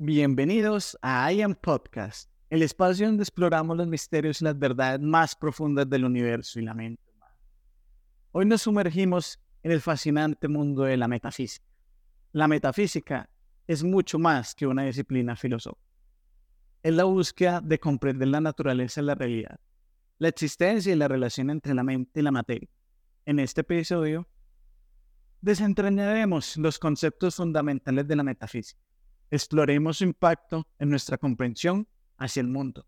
Bienvenidos a I Am Podcast, el espacio donde exploramos los misterios y las verdades más profundas del universo y la mente humana. Hoy nos sumergimos en el fascinante mundo de la metafísica. La metafísica es mucho más que una disciplina filosófica. Es la búsqueda de comprender la naturaleza de la realidad, la existencia y la relación entre la mente y la materia. En este episodio, desentrañaremos los conceptos fundamentales de la metafísica exploremos su impacto en nuestra comprensión hacia el mundo,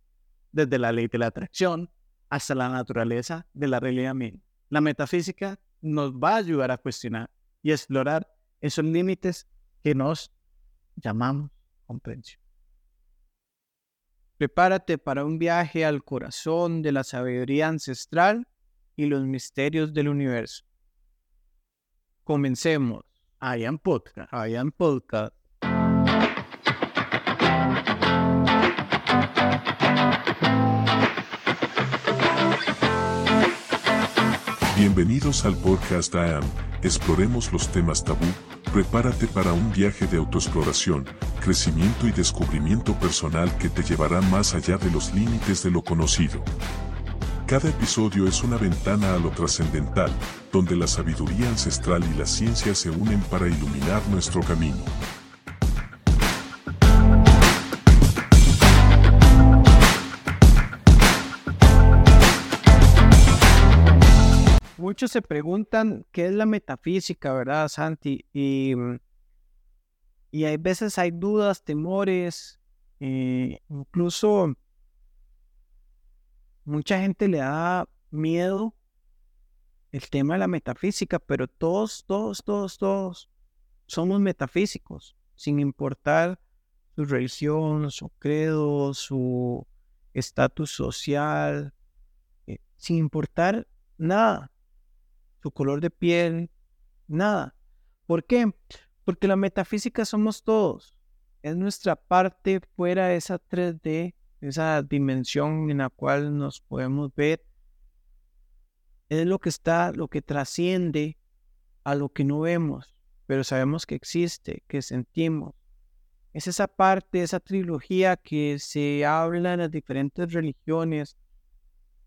desde la ley de la atracción hasta la naturaleza de la realidad misma. La metafísica nos va a ayudar a cuestionar y explorar esos límites que nos llamamos comprensión. Prepárate para un viaje al corazón de la sabiduría ancestral y los misterios del universo. Comencemos. Podcast. Bienvenidos al podcast AM, exploremos los temas tabú, prepárate para un viaje de autoexploración, crecimiento y descubrimiento personal que te llevará más allá de los límites de lo conocido. Cada episodio es una ventana a lo trascendental, donde la sabiduría ancestral y la ciencia se unen para iluminar nuestro camino. Muchos se preguntan qué es la metafísica, ¿verdad, Santi? Y, mm, y hay veces hay dudas, temores, eh, incluso mucha gente le da miedo el tema de la metafísica, pero todos, todos, todos, todos somos metafísicos, sin importar su religión, su credo, su estatus social, eh, sin importar nada su color de piel, nada. ¿Por qué? Porque la metafísica somos todos. Es nuestra parte fuera de esa 3D, esa dimensión en la cual nos podemos ver. Es lo que está, lo que trasciende a lo que no vemos, pero sabemos que existe, que sentimos. Es esa parte, esa trilogía que se habla en las diferentes religiones,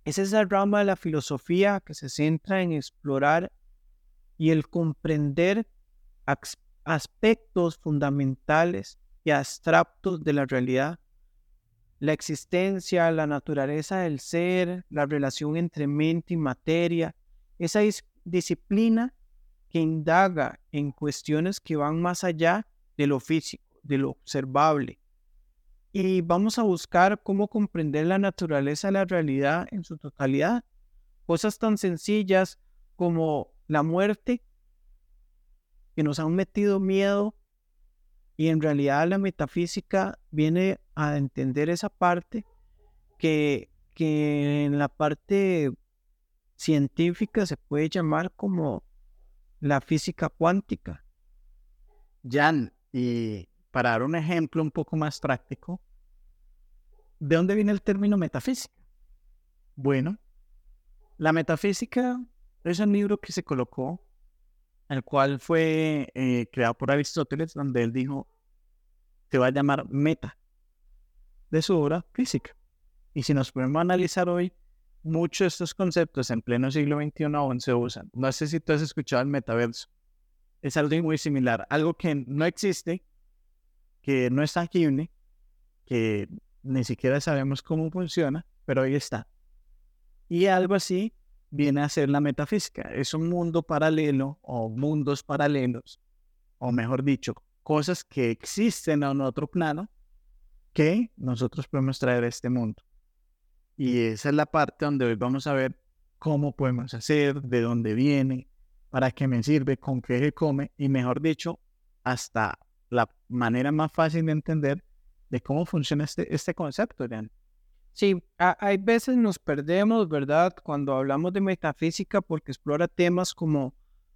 es esa rama de la filosofía que se centra en explorar y el comprender aspectos fundamentales y abstractos de la realidad, la existencia, la naturaleza del ser, la relación entre mente y materia, esa disciplina que indaga en cuestiones que van más allá de lo físico, de lo observable, y vamos a buscar cómo comprender la naturaleza de la realidad en su totalidad. Cosas tan sencillas como la muerte, que nos han metido miedo, y en realidad la metafísica viene a entender esa parte que, que en la parte científica se puede llamar como la física cuántica. Jan, y para dar un ejemplo un poco más práctico, ¿de dónde viene el término metafísica? Bueno, la metafísica es un libro que se colocó, el cual fue eh, creado por Aristóteles, donde él dijo, se va a llamar meta, de su obra física. Y si nos podemos analizar hoy, muchos de estos conceptos en pleno siglo XXI aún se usan. No sé si tú has escuchado el metaverso. Es algo muy similar, algo que no existe, que no es tangible, que ni siquiera sabemos cómo funciona, pero ahí está. Y algo así viene a ser la metafísica. Es un mundo paralelo o mundos paralelos, o mejor dicho, cosas que existen en otro plano que nosotros podemos traer a este mundo. Y esa es la parte donde hoy vamos a ver cómo podemos hacer, de dónde viene, para qué me sirve, con qué se come, y mejor dicho, hasta la manera más fácil de entender de cómo funciona este, este concepto, Jan. Sí, hay veces nos perdemos, ¿verdad? Cuando hablamos de metafísica porque explora temas como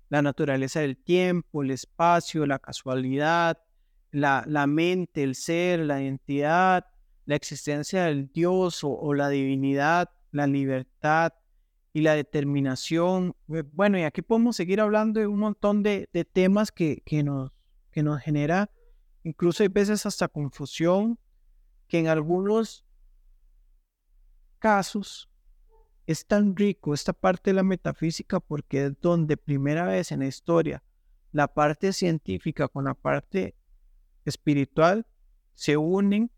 la naturaleza del tiempo, el espacio, la casualidad, la, la mente, el ser, la identidad, la existencia del Dios o, la divinidad, la libertad y la determinación. Bueno, y aquí podemos seguir hablando de un montón de, de temas que, que, nos, que nos genera incluso hay veces hasta confusión, que en algunos casos es tan rico esta parte de la metafísica porque es donde primera vez en la historia la parte científica con la parte espiritual se unen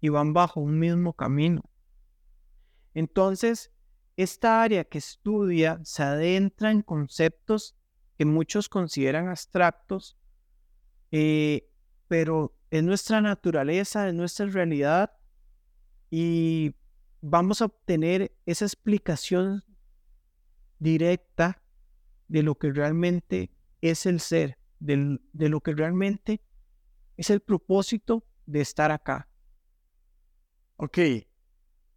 y van bajo un mismo camino. Entonces, esta área que estudia se adentra en conceptos que muchos consideran abstractos, eh, pero es nuestra naturaleza, es nuestra realidad y vamos a obtener esa explicación directa de lo que realmente es el ser, de, lo que realmente es el propósito de estar acá. Ok,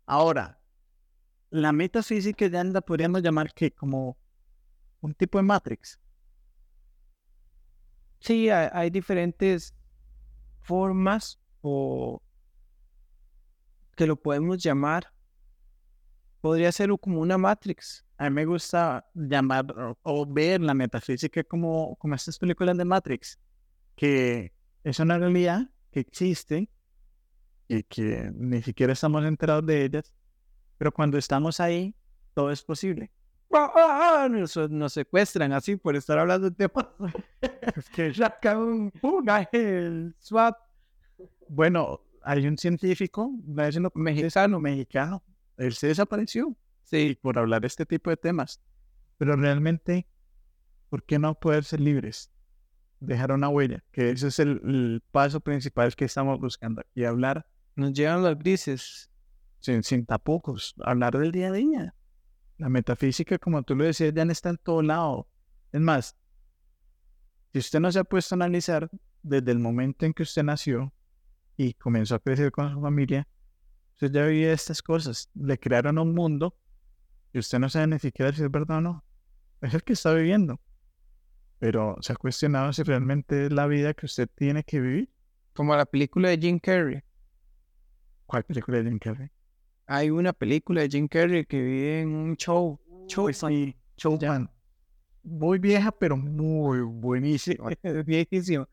ahora, la metafísica ya la podríamos llamar que como un tipo de Matrix. Sí, hay, diferentes formas o que lo podemos llamar. Podría ser como una Matrix. A mí me gusta llamar o, ver la metafísica como, como estas películas de Matrix, que es una realidad que existe y que ni siquiera estamos enterados de ellas, pero cuando estamos ahí, todo es posible. Ah, ah, ah, nos, secuestran así por estar hablando de temas. es que ya un, el swap. Bueno, hay un científico, mexicano, mexicano, él se desapareció. Sí, por hablar de este tipo de temas. Pero realmente, ¿por qué no poder ser libres? Dejar una huella, que ese es el, paso principal que estamos buscando. Y hablar. Nos llevan los grises. Sin, sin tapujos, hablar del día a día la metafísica, como tú lo decías, ya no está en todo lado. Es más, si usted no se ha puesto a analizar desde el momento en que usted nació y comenzó a crecer con su familia, usted ya vivía estas cosas. Le crearon un mundo y usted no sabe ni siquiera si es verdad o no. Es el que está viviendo. Pero se ha cuestionado si realmente es la vida que usted tiene que vivir. Como la película de Jim Carrey. ¿Cuál película de Jim Carrey? Hay una película de Jim Carrey que vive en un show. Show, sí, show Muy vieja, pero muy buenísima. Viejísima.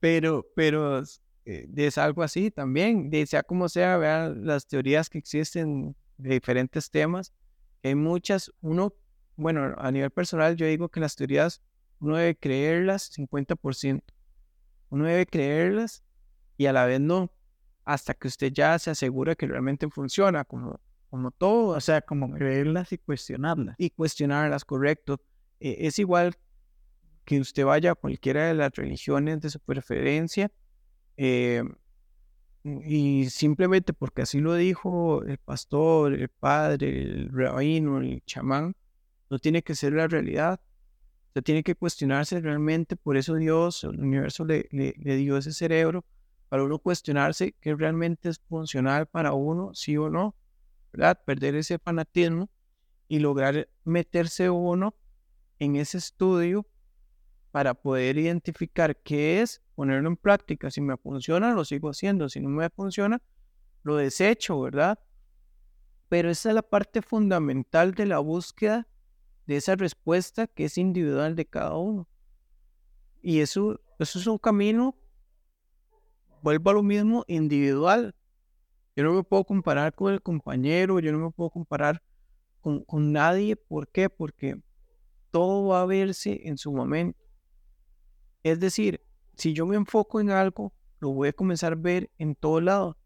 Pero, pero eh, es algo así también. De sea como sea, vean las teorías que existen de diferentes temas. Hay muchas. Uno, bueno, a nivel personal, yo digo que las teorías uno debe creerlas 50%. Uno debe creerlas y a la vez no hasta que usted ya se asegura que realmente funciona, como, como todo, o sea, como creerlas y cuestionarlas. Y cuestionarlas, correcto. E, es igual que usted vaya a cualquiera de las religiones de su preferencia eh, y simplemente porque así lo dijo el pastor, el padre, el rabino, el chamán, no tiene que ser la realidad. Usted tiene que cuestionarse realmente, por eso Dios, el universo le dio ese cerebro para uno cuestionarse qué realmente es funcional para uno, sí o no, ¿verdad? Perder ese fanatismo y lograr meterse uno en ese estudio para poder identificar qué es, ponerlo en práctica. Si me funciona, lo sigo haciendo. Si no me funciona, lo desecho, ¿verdad? Pero esa es la parte fundamental de la búsqueda de esa respuesta que es individual de cada uno. Y eso, eso es un camino vuelvo a lo mismo, individual. Yo no me puedo comparar con el compañero, yo no me puedo comparar con, con nadie. ¿Por qué? Porque todo va a verse en su momento. Es decir, si yo me enfoco en algo, lo voy a comenzar a ver en todo lado.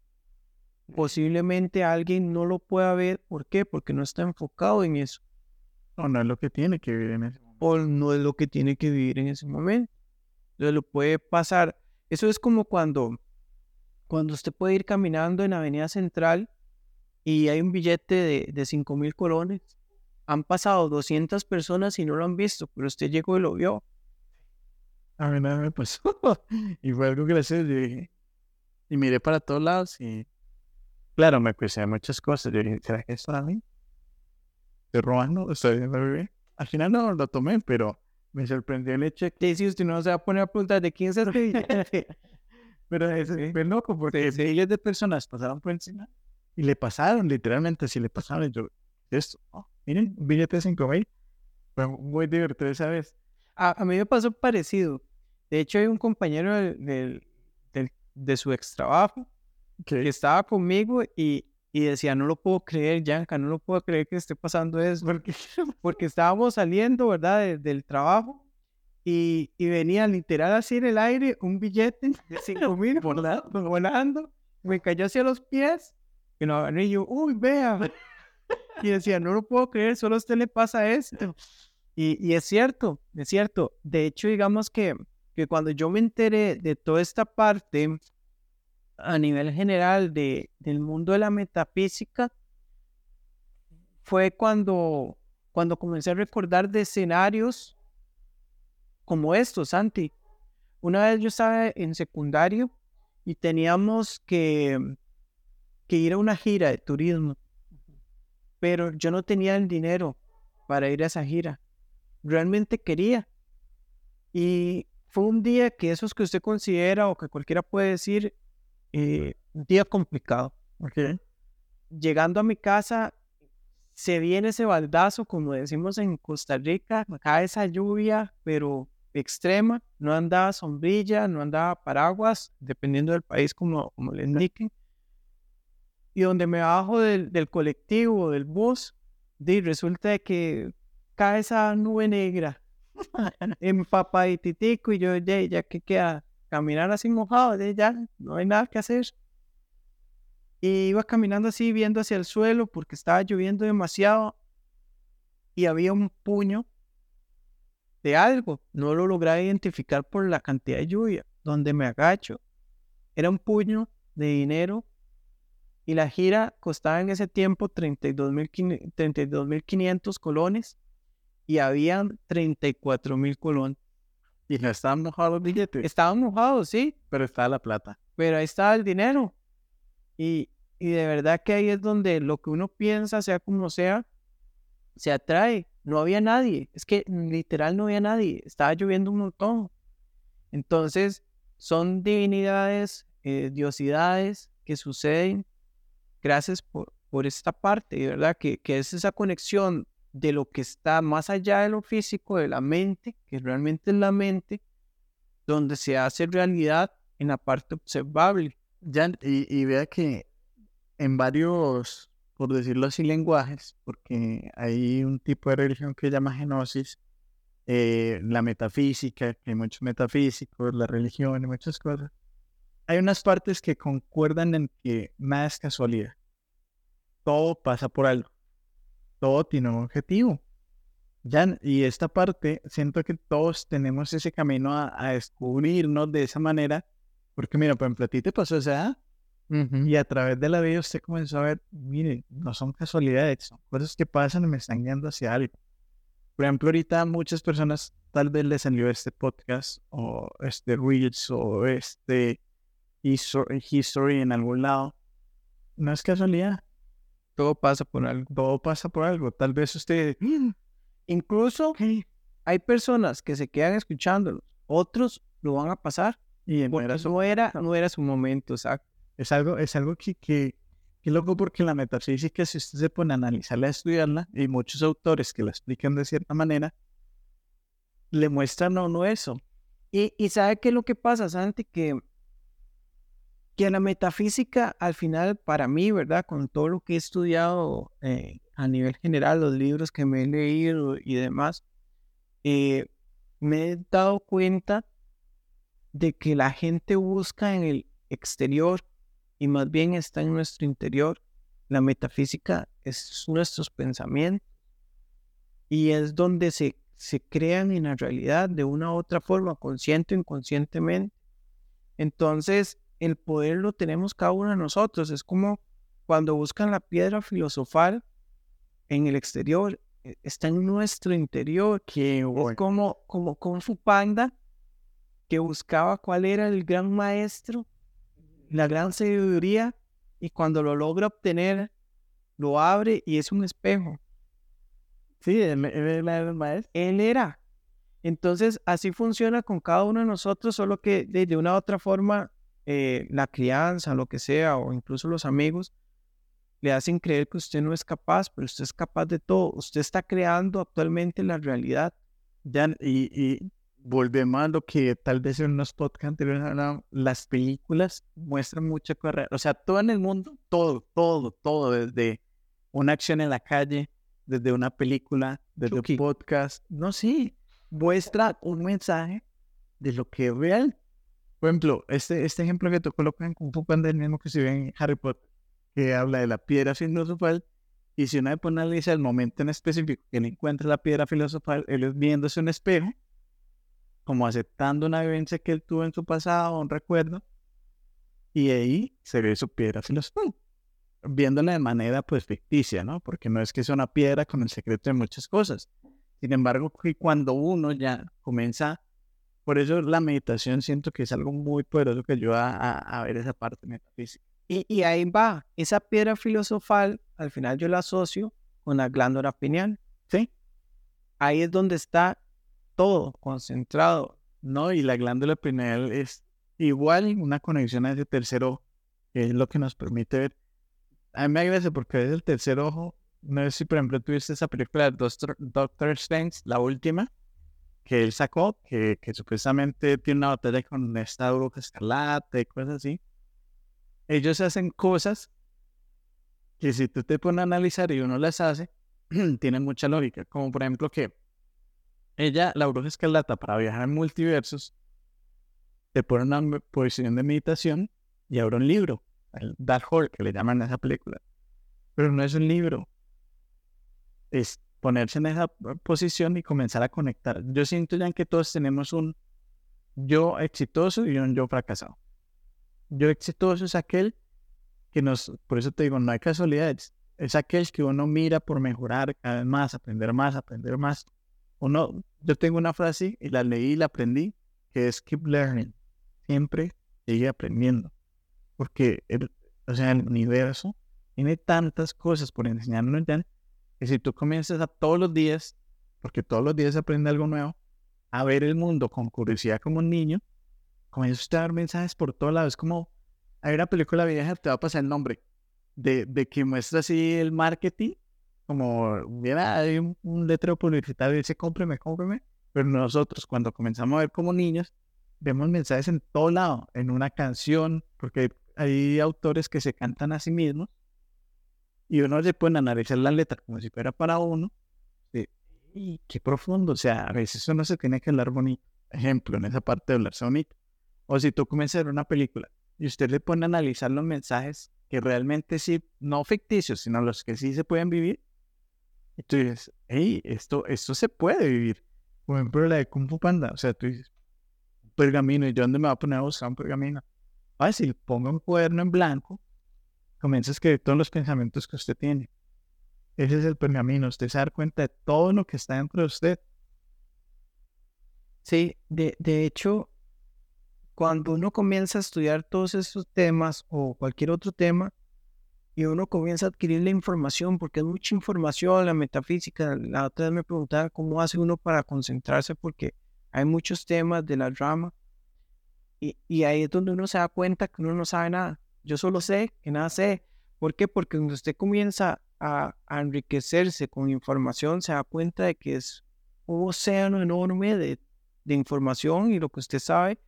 Posiblemente alguien no lo pueda ver. ¿Por qué? Porque no está enfocado en eso. O no es lo que tiene que vivir en ese momento. O no es lo que tiene que vivir en ese momento. Entonces lo puede pasar. Eso es como cuando cuando usted puede ir caminando en Avenida Central y hay un billete de, de 5 mil colones, han pasado 200 personas y no lo han visto, pero usted llegó y lo vio. A mí nada me pasó. y fue algo gracioso. Yo dije, y miré para todos lados y, claro, me cuestioné muchas cosas. Yo dije, ¿será que es para mí? ¿Estoy robando? ¿Estoy bebé? Al final no lo tomé, pero me sorprendió el hecho que si usted no se va a poner a preguntar de quién este Pero es loco porque sí. de personas pasaron por encima y le pasaron, literalmente, si le pasaron, yo, esto, oh, miren, billete de 5 mil. Fue muy divertido esa vez. A, a, mí me pasó parecido. De hecho, hay un compañero del, del- del- de su ex trabajo que estaba conmigo y, y decía, no lo puedo creer, Yanka, no lo puedo creer que esté pasando eso. Porque, porque estábamos saliendo, ¿verdad? de- del trabajo y, y venía literal así en el aire un billete de 5 mil volando, volando, me cayó hacia los pies y lo agarré y yo, uy, vea. Y decía, no lo puedo creer, solo a usted le pasa esto. Y, y es cierto, es cierto. De hecho, digamos que, que cuando yo me enteré de toda esta parte a nivel general de, del mundo de la metafísica, fue cuando, cuando comencé a recordar de escenarios como estos, Santi. Una vez yo estaba en secundario y teníamos que, que ir a una gira de turismo, pero yo no tenía el dinero para ir a esa gira. Realmente quería. Y fue un día que esos que usted considera o que cualquiera puede decir, eh, un día complicado. Llegando a mi casa, se viene ese baldazo, como decimos en Costa Rica, cae esa lluvia, pero extrema, no andaba sombrilla, no andaba paraguas, dependiendo del país como, como le indiquen. Y donde me bajo del, del colectivo, del bus, di, resulta que cae esa nube negra, empapadititico, y yo, ya, ya que queda, caminar así mojado, de ya, no hay nada que hacer. Y iba caminando así, viendo hacia el suelo, porque estaba lloviendo demasiado, y había un puño de algo. No lo logré identificar por la cantidad de lluvia. Donde me agacho, era un puño de dinero y la gira costaba en ese tiempo 32.500 colones y habían 34.000 colones. Y no estaban mojados los billetes, Estaban mojados, sí, pero estaba la plata. pero ahí estaba el dinero. Y, y de verdad que ahí es donde lo que uno piensa, sea como sea, se atrae. No había nadie. Es que literal no había nadie. Estaba lloviendo un montón. Entonces, son divinidades, eh, diosidades que suceden gracias por, por esta parte, verdad, que, que es esa conexión de lo que está más allá de lo físico, de la mente, que realmente es la mente, donde se hace realidad en la parte observable. Ya, y, y vea que en varios, por decirlo así, lenguajes, porque hay un tipo de religión que se llama genosis, eh, la metafísica, que hay muchos metafísicos, la religión y muchas cosas. Hay unas partes que concuerdan en que nada es casualidad. Todo pasa por algo. Todo tiene un objetivo. Ya, y esta parte, siento que todos tenemos ese camino a, a descubrirnos de esa manera, porque mira, por ejemplo, a ti te pasó esa edad, y a través de la vida usted comenzó a ver, mire, no son casualidades, son cosas que pasan y me están guiando hacia algo. Por ejemplo, ahorita muchas personas tal vez les salió este podcast o este Reels o este histo- History en algún lado. No es casualidad, Todo pasa por algo. todo pasa por algo. Tal vez usted, Incluso hay personas que se quedan escuchándolos, otros lo van a pasar. y en Porque veras, no era, no era su momento, exacto. Es algo, es algo que, que, que loco porque la metafísica, si usted se pone a analizarla, a estudiarla, y muchos autores que la explican de cierta manera, le muestran a uno eso. Y, y ¿sabe qué es lo que pasa, Santi? Que, que la metafísica, al final, para mí, ¿verdad? Con todo lo que he estudiado eh, a nivel general, los libros que me he leído y demás, eh, me he dado cuenta de que la gente busca en el exterior y más bien está en nuestro interior. La metafísica es nuestros pensamientos y es donde se, se crean en la realidad de una u otra forma, consciente o inconscientemente. Entonces, el poder lo tenemos cada uno de nosotros. Es como cuando buscan la piedra filosofal en el exterior, e- está en nuestro interior. Que Es como, como Kung Fu Panda, que buscaba cuál era el gran maestro, la gran sabiduría, y cuando lo logra obtener, lo abre y es un espejo. Sí, él, era. Entonces, así funciona con cada uno de nosotros, solo que de, una u otra forma, eh, la crianza, lo que sea, o incluso los amigos, le hacen creer que usted no es capaz, pero usted es capaz de todo. Usted está creando actualmente la realidad. Y volvemos a lo que tal vez en unos podcasts anteriores hablábamos, las películas muestran mucha carrera. O sea, todo en el mundo, todo, todo, todo, desde una acción en la calle, desde una película, desde Chucky. un podcast. No, sí, muestra un mensaje de lo que es real. Por ejemplo, este, este ejemplo que tú colocas en Kung Fu Panda es el mismo que se ve en Harry Potter, que habla de la piedra filosofal. Y si uno pone analiza el momento en específico que él encuentra la piedra filosofal, él es viéndose un espejo, como aceptando una vivencia que él tuvo en su pasado, un recuerdo, y ahí se ve su piedra filosofal, viéndola de manera pues ficticia, ¿no? Porque no es que sea una piedra con el secreto de muchas cosas. Sin embargo, que cuando uno ya comienza, por eso la meditación siento que es algo muy poderoso que ayuda a, a ver esa parte metafísica. Y, y ahí va, esa piedra filosofal, al final yo la asocio con la glándula pineal. ¿Sí? Ahí es donde está todo concentrado. ¿no? Y la glándula pineal es igual una conexión a ese tercer ojo, que es lo que nos permite ver. A mí me agradece porque es el tercer ojo. No sé si, por ejemplo, tuviste esa película de Doctor, Strange, la última, que él sacó, que, que supuestamente tiene una batalla con esta bruja escarlata y cosas así. Ellos hacen cosas que si tú te pones a analizar y uno las hace, tienen mucha lógica. Como por ejemplo que ella, la bruja escarlata, para viajar en multiversos, te pone una me- posición de meditación y abre un libro, el Dark Hole, que le llaman a esa película. Pero no es un libro. Es ponerse en esa posición y comenzar a conectar. Yo siento ya que todos tenemos un yo exitoso y un yo fracasado. Yo exitoso es aquel que nos, por eso te digo, no hay casualidades. Es aquel que uno mira por mejorar cada vez más, aprender más, aprender más. Uno, yo tengo una frase y la leí y la aprendí, que es keep learning. Siempre sigue aprendiendo. Porque, el, o sea, el universo tiene tantas cosas por enseñarnos ya, que si tú comienzas a todos los días, porque todos los días aprende algo nuevo, a ver el mundo con curiosidad como un niño, comienzas a dar mensajes por todos lados. Es como, hay una película vieja, te va a pasar el nombre, de, de que muestra así el marketing, como, mira, hay un, un letrero publicitario y dice, cómpreme, cómpreme. Pero nosotros, cuando comenzamos a ver como niños, vemos mensajes en todo lado, en una canción, porque hay, autores que se cantan a sí mismos, y uno se puede analizar la letra como si fuera para uno. "Y qué profundo, o sea, a veces uno se tiene que hablar bonito. Ejemplo, en esa parte de hablarse bonito. O si tú comienzas a ver una película y usted le pone a analizar los mensajes que realmente sí, no ficticios, sino los que sí se pueden vivir, y tú dices, hey, esto, esto se puede vivir. Por ejemplo, la de Kung Fu Panda, o sea, tú dices, un pergamino, ¿y dónde me voy a poner a buscar un pergamino? Fácil, ponga un cuaderno en blanco, comienza a escribir todos los pensamientos que usted tiene. Ese es el pergamino, usted se da cuenta de todo lo que está dentro de usted. Sí, de, de hecho, cuando uno comienza a estudiar todos esos temas o cualquier otro tema, y uno comienza a adquirir la información, porque es mucha información, la metafísica. La otra vez me preguntaban cómo hace uno para concentrarse, porque hay muchos temas de la rama. Y, y ahí es donde uno se da cuenta que uno no sabe nada. Yo solo sé que nada sé. ¿Por qué? Porque cuando usted comienza a, a enriquecerse con información, se da cuenta de que es un océano enorme de, de información y lo que usted sabe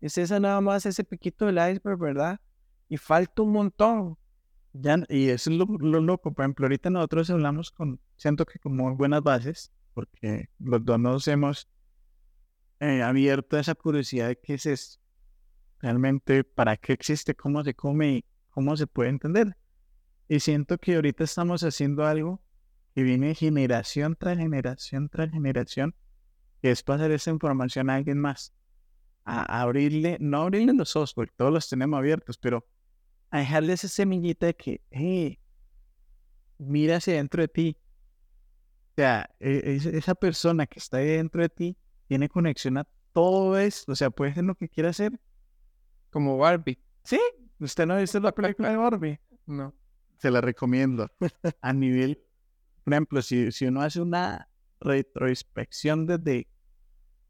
es esa nada más, ese piquito del iceberg, ¿verdad? Y falta un montón. Ya, y eso es lo, lo loco. Por ejemplo, ahorita nosotros hablamos con, siento que con muy buenas bases, porque los dos nos hemos eh, abierto esa curiosidad de qué es. Realmente, ¿para qué existe? ¿Cómo se come? y ¿Cómo se puede entender? Y siento que ahorita estamos haciendo algo que viene generación tras generación tras generación, que es pasar esa información a alguien más. A abrirle, no abrirle los ojos, porque todos los tenemos abiertos, pero a dejarle esa semillita de que, hey, mira hacia dentro de ti. O sea, e- es- esa persona que está ahí dentro de ti tiene conexión a todo esto. O sea, puede ser lo que quiera hacer. Como Barbie. Sí, usted no ha visto la película de Barbie. No. Se la recomiendo. A nivel, por ejemplo, si, si uno hace una retroinspección desde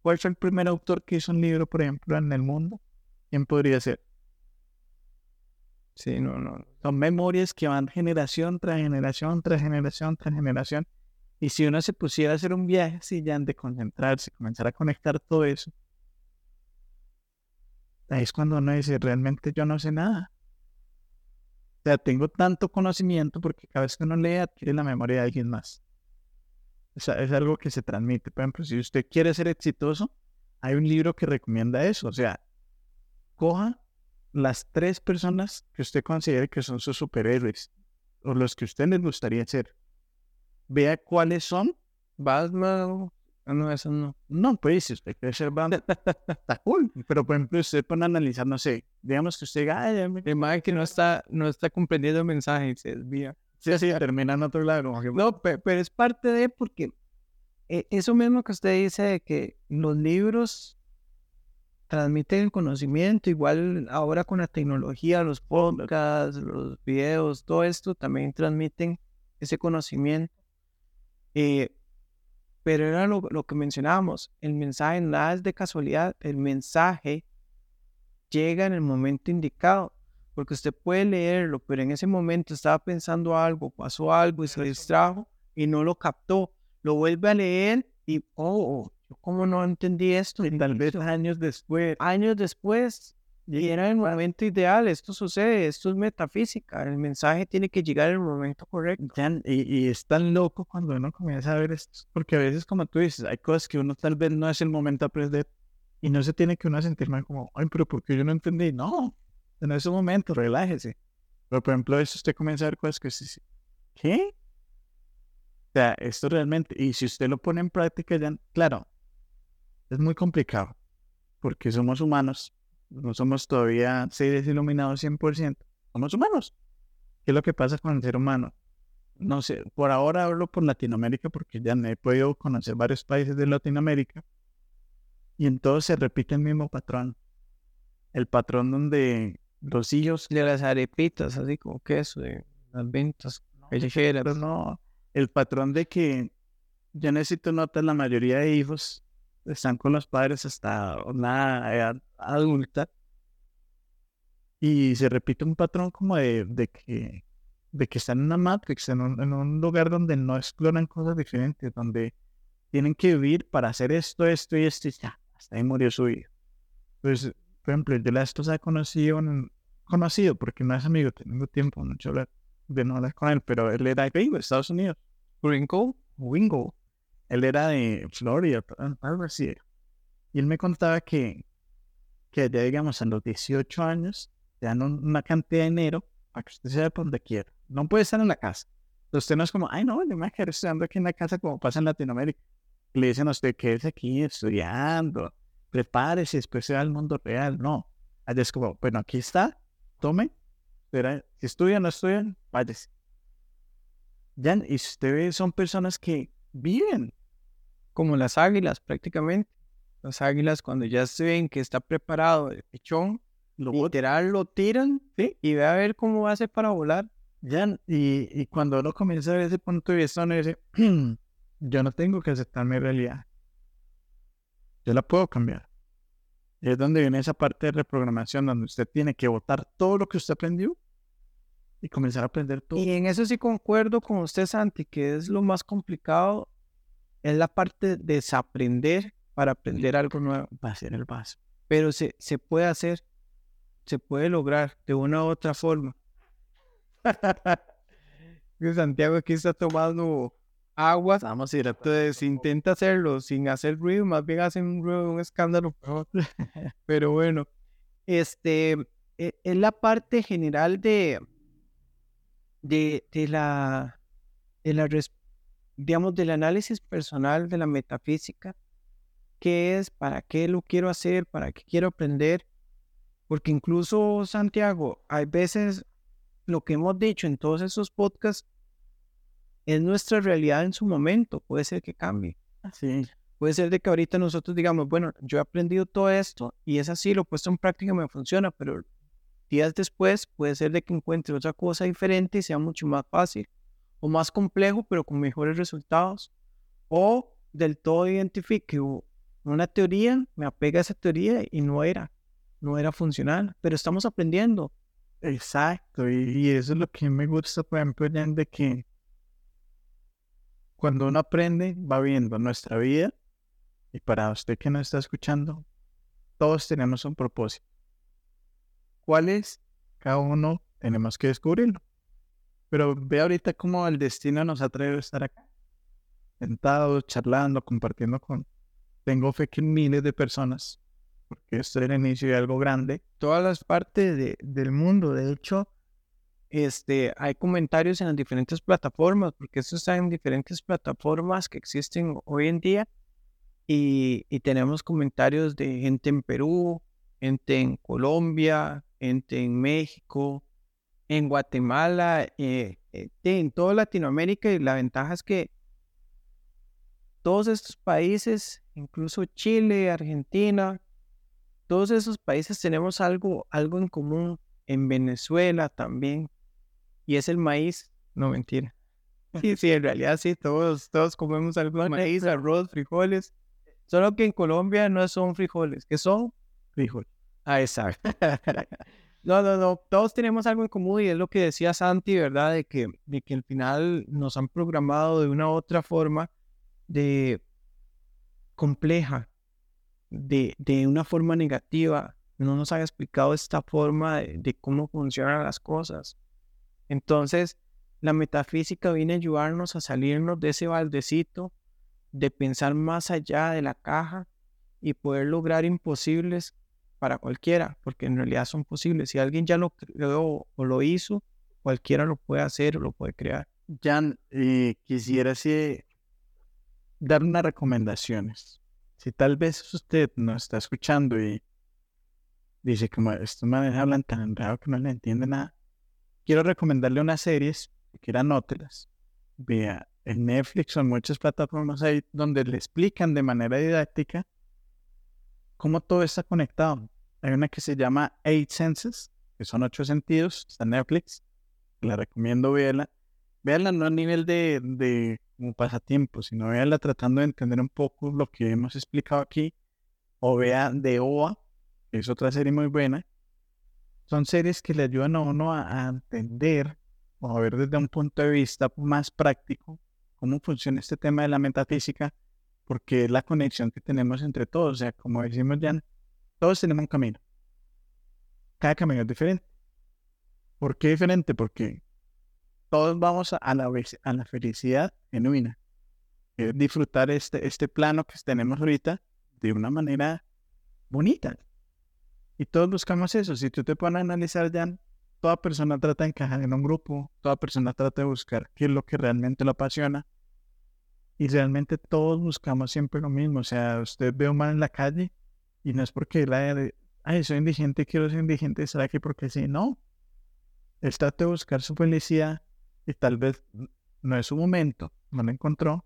cuál fue el primer autor que hizo un libro, por ejemplo, en el mundo, ¿quién podría ser? Sí, no, no. Son memorias que van generación tras generación, tras generación, tras generación. Y si uno se pusiera a hacer un viaje así, ya de concentrarse, comenzar a conectar todo eso, ahí es cuando uno dice, realmente yo no sé nada. O sea, tengo tanto conocimiento porque cada vez que uno lee adquiere la memoria de alguien más. O sea, es algo que se transmite. Por ejemplo, si usted quiere ser exitoso, hay un libro que recomienda eso. O sea, coja las tres personas que usted considere que son sus superhéroes o los que a usted les gustaría ser. Vea cuáles son. Batman. Ah, no, eso no. No, pues si usted quiere ser Batman, está cool. Pero por ejemplo, usted pone a analizar, no sé, digamos que usted diga, ay, me- mae que no está, no está comprendiendo el mensaje, se desvía. sí, así, termina en otro lado. como que, No, pe- pero es parte de porque eh, eso mismo que usted dice de que los libros transmiten el conocimiento, igual ahora con la tecnología, los podcasts, los videos, todo esto también transmiten ese conocimiento. Eh, pero era lo, lo que mencionábamos, el mensaje nada es de casualidad, el mensaje llega en el momento indicado, porque usted puede leerlo, pero en ese momento estaba pensando algo, pasó algo y se distrajo y no lo captó. Lo vuelve a leer y, oh, cómo no entendí esto. Y tal vez años después. Años después, y era el momento ideal, esto sucede, esto es metafísica, el mensaje tiene que llegar en el momento correcto. Y, y es tan loco cuando uno comienza a ver esto, porque a veces, como tú dices, hay cosas que uno tal vez no es el momento de aprender y no se tiene que uno sentir mal como, ay, pero ¿por qué yo no entendí? No, en ese momento, relájese. Pero, por ejemplo, eso usted comienza a ver cosas que usted dice, ¿qué? O sea, esto realmente, y si usted lo pone en práctica, ya, claro, es muy complicado, porque somos humanos, no somos todavía seres iluminados 100%, somos humanos. ¿Qué es lo que pasa con el ser humano? no sé, por ahora hablo por Latinoamérica porque ya me he podido conocer varios países de Latinoamérica y en todos se repite el mismo patrón. El patrón donde los hijos, De las arepitas, así como queso, de las ventas callejeras. pero no, el patrón de que yo necesito notar la mayoría de hijos están con los padres hasta una edad adulta y se repite un patrón como de, de que de que están en una matrix, en un, en un lugar donde no exploran cosas diferentes, donde tienen que vivir para hacer esto, esto y esto, y ya, hasta ahí murió su vida. Pues, por ejemplo, yo la esposa he conocido, en- conocido, porque no es amigo, tengo tiempo hablar, de no hablar con él, pero él era gringo de Estados Unidos, Gringo. Wingo. Él era de Florida, algo así. Y él me contaba que, que ya digamos a los 18 años, te dan un- una cantidad de dinero para que usted se vaya por donde quiera. No puede estar en la casa. Entonces usted no es como, ay, no, yo me quedar estudiando aquí en la casa como pasa en Latinoamérica. Le dicen a usted, quédese aquí estudiando, prepárese, después se va al mundo real. No. Allá es como, bueno, aquí está, tome. Si estudian o no estudian, váyase. Ya, y si usted ve, son personas que viven. como las águilas prácticamente. Las águilas cuando ya se ven que está preparado el pichón, Lo literal lo tiran Sí. y ve a ver cómo hace para volar. Ya, y, y cuando uno comienza a ver ese punto de vista, uno dice, yo no tengo que aceptar mi realidad. Yo la puedo cambiar. Y es donde viene esa parte de reprogramación, donde usted tiene que votar todo lo que usted aprendió y comenzar a aprender todo. Y en eso sí concuerdo con usted, Santi, que es lo más complicado, es la parte de desaprender para aprender algo nuevo. Va a ser el paso. Pero se, se puede hacer, se puede lograr de una u otra forma. Santiago aquí está tomando agua. Vamos a ir a Entonces intenta hacerlo sin hacer ruido, más bien hacen un ruido, un escándalo. Pero bueno, este e- es la parte general de, de, de la, de la digamos, del análisis personal de la metafísica. ¿Qué es? ¿Para qué lo quiero hacer? ¿Para qué quiero aprender? Porque incluso, Santiago, hay veces lo que hemos dicho en todos esos podcasts es nuestra realidad en su momento. Puede ser que cambie. Sí, Puede ser de que ahorita nosotros digamos, bueno, yo he aprendido todo esto y es así, lo he puesto en práctica y me funciona, pero días después puede ser de que encuentre otra cosa diferente y sea mucho más fácil o más complejo, pero con mejores resultados. O del todo identifique una teoría, me apega a esa teoría y no era, no era funcional, pero estamos aprendiendo. exacto. Y, eso es lo que me gusta, por ejemplo, de que cuando uno aprende, va viendo nuestra vida, y para usted que nos está escuchando, todos tenemos un propósito. ¿Cuál es? Cada uno tenemos que descubrirlo. Pero ve ahorita cómo el destino nos traído a estar acá. Sentados, charlando, compartiendo con... Tengo fe que miles de personas, porque esto es el inicio de algo grande, Todas las partes de- del mundo, de hecho, este, hay comentarios en las diferentes plataformas, porque esto está en diferentes plataformas que existen hoy en día. Y, y tenemos comentarios de gente en Perú, gente en Colombia, gente en México, en Guatemala, eh, eh, en toda Latinoamérica. Y la ventaja es que todos estos países, incluso Chile, Argentina, todos esos países tenemos algo, algo en común. En Venezuela también. Y es el maíz. No, mentira. Sí, sí, en realidad sí, todos, todos comemos algo de maíz, arroz, frijoles. Solo que en Colombia no son frijoles, que son frijol. Ah, exacto. No, no, no. Todos tenemos algo en común y es lo que decía Santi, ¿verdad? De que, de que al final nos han programado de una otra forma de compleja, de, de una forma negativa. No nos han explicado esta forma de, de cómo funcionan las cosas. Entonces, la metafísica viene a ayudarnos a salirnos de ese baldecito, de pensar más allá de la caja y poder lograr imposibles para cualquiera, porque en realidad son posibles. Si alguien ya lo creó o lo hizo, cualquiera lo puede hacer o lo puede crear. Jan, eh, quisiera así dar unas recomendaciones. Si tal vez usted nos está escuchando y dice como estos manes hablan tan raro que no le entiende nada, quiero recomendarle unas series, si quiera anótelas. Vea, en Netflix o en muchas plataformas ahí donde le explican de manera didáctica cómo todo está conectado. Hay una que se llama Eight Senses, que son ocho sentidos, está en Netflix. La recomiendo verla. Véanla no a nivel de, de como pasatiempo, sino véanla tratando de entender un poco lo que hemos explicado aquí. O vea The OA, que es otra serie muy buena. Son series que le ayudan a uno a, a entender o a ver desde un punto de vista más práctico cómo funciona este tema de la metafísica, porque es la conexión que tenemos entre todos. O sea, como decimos ya, todos tenemos un camino. Cada camino es diferente. ¿Por qué diferente? Porque todos vamos a, la, a la felicidad genuina. Es disfrutar este, este plano que tenemos ahorita de una manera bonita. Y todos buscamos eso. Si tú te pones a analizar ya, toda persona trata de encajar en un grupo, toda persona trata de buscar qué es lo que realmente lo apasiona. Y realmente todos buscamos siempre lo mismo. O sea, usted ve un man en la calle y no es porque la ay, soy indigente, quiero ser indigente, estar aquí porque sí. No. Él trata de buscar su felicidad y tal vez no es su momento, no lo encontró.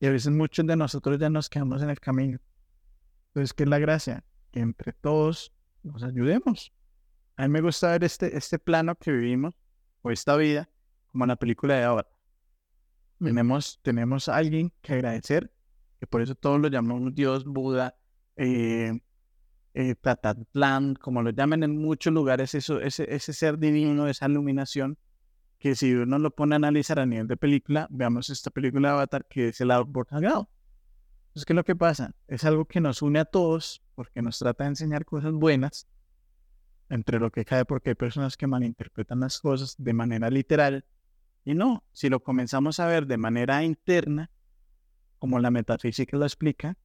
Y a veces muchos de nosotros ya nos quedamos en el camino. Entonces, ¿qué es la gracia? Que entre todos nos ayudemos. A mí me gusta ver este, este plano que vivimos, o esta vida, como en la película de Avatar. Tenemos, tenemos a alguien que agradecer, que por eso todos lo llamamos Dios, Buda, eh, eh, Tatatlán, como lo llaman en muchos lugares, eso, ese, ese ser divino, esa iluminación, que si uno lo pone a analizar a nivel de película, veamos esta película de Avatar que es el árbol sagrado. Entonces, ¿qué es lo que pasa? Es algo que nos une a todos porque nos trata de enseñar cosas buenas, entre lo que cae porque hay personas que malinterpretan las cosas de manera literal. Y no, si lo comenzamos a ver de manera interna, como la metafísica lo explica,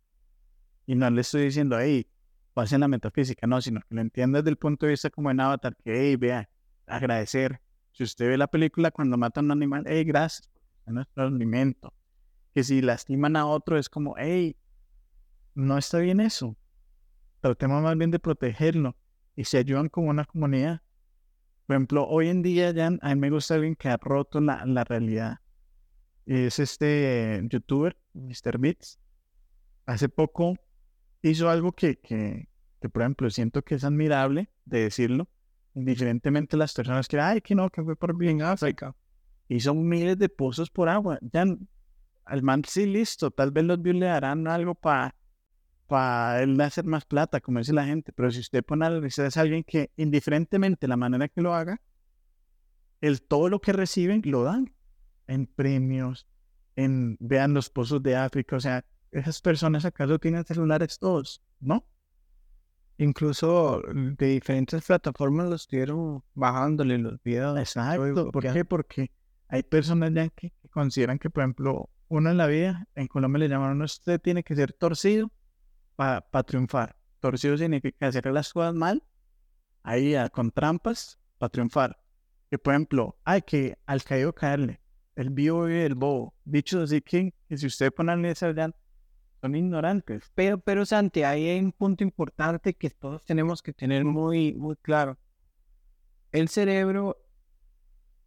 y no le estoy diciendo, hey, pasen la metafísica, no, sino que lo entiendes desde el punto de vista como en Avatar, que, hey, vea, agradecer. Si usted ve la película cuando matan a un animal, hey, gracias, es nuestro alimento. Que si lastiman a otro es como, hey, no está bien eso. Tratemos más bien de protegerlo y se ayudan como una comunidad. Por ejemplo, hoy en día ya a mí me gusta alguien que ha roto la, la realidad. Es este youtuber, Mr. Beats. Hace poco hizo algo que, que, que, por ejemplo, siento que es admirable de decirlo. Indiferentemente las personas que, ay, que no, que fue por bien África. Hizo miles de pozos por agua. Ya al man sí, listo. Tal vez los views le darán algo para para él hacer más plata, como dice la gente. Pero si usted pone a analizar es alguien que, indiferentemente la manera que lo haga, el todo lo que reciben lo dan en premios, en, vean los pozos de África, o sea, esas personas acaso tienen celulares todos, ¿no? Incluso de diferentes plataformas los estuvieron bajándole los videos. Exacto. ¿Por qué? Porque hay personas ya que, consideran que, por ejemplo, uno en la vida, en Colombia le llamaron, usted tiene que ser torcido para triunfar. Torcido significa hacer las cosas mal, ahí con trampas, para triunfar. Que, por ejemplo, hay que al caído caerle, el vivo y el bobo. Dicho así que, que si usted pone esa son ignorantes. Pero, pero Santi, ahí hay un punto importante que todos tenemos que tener muy, muy claro. El cerebro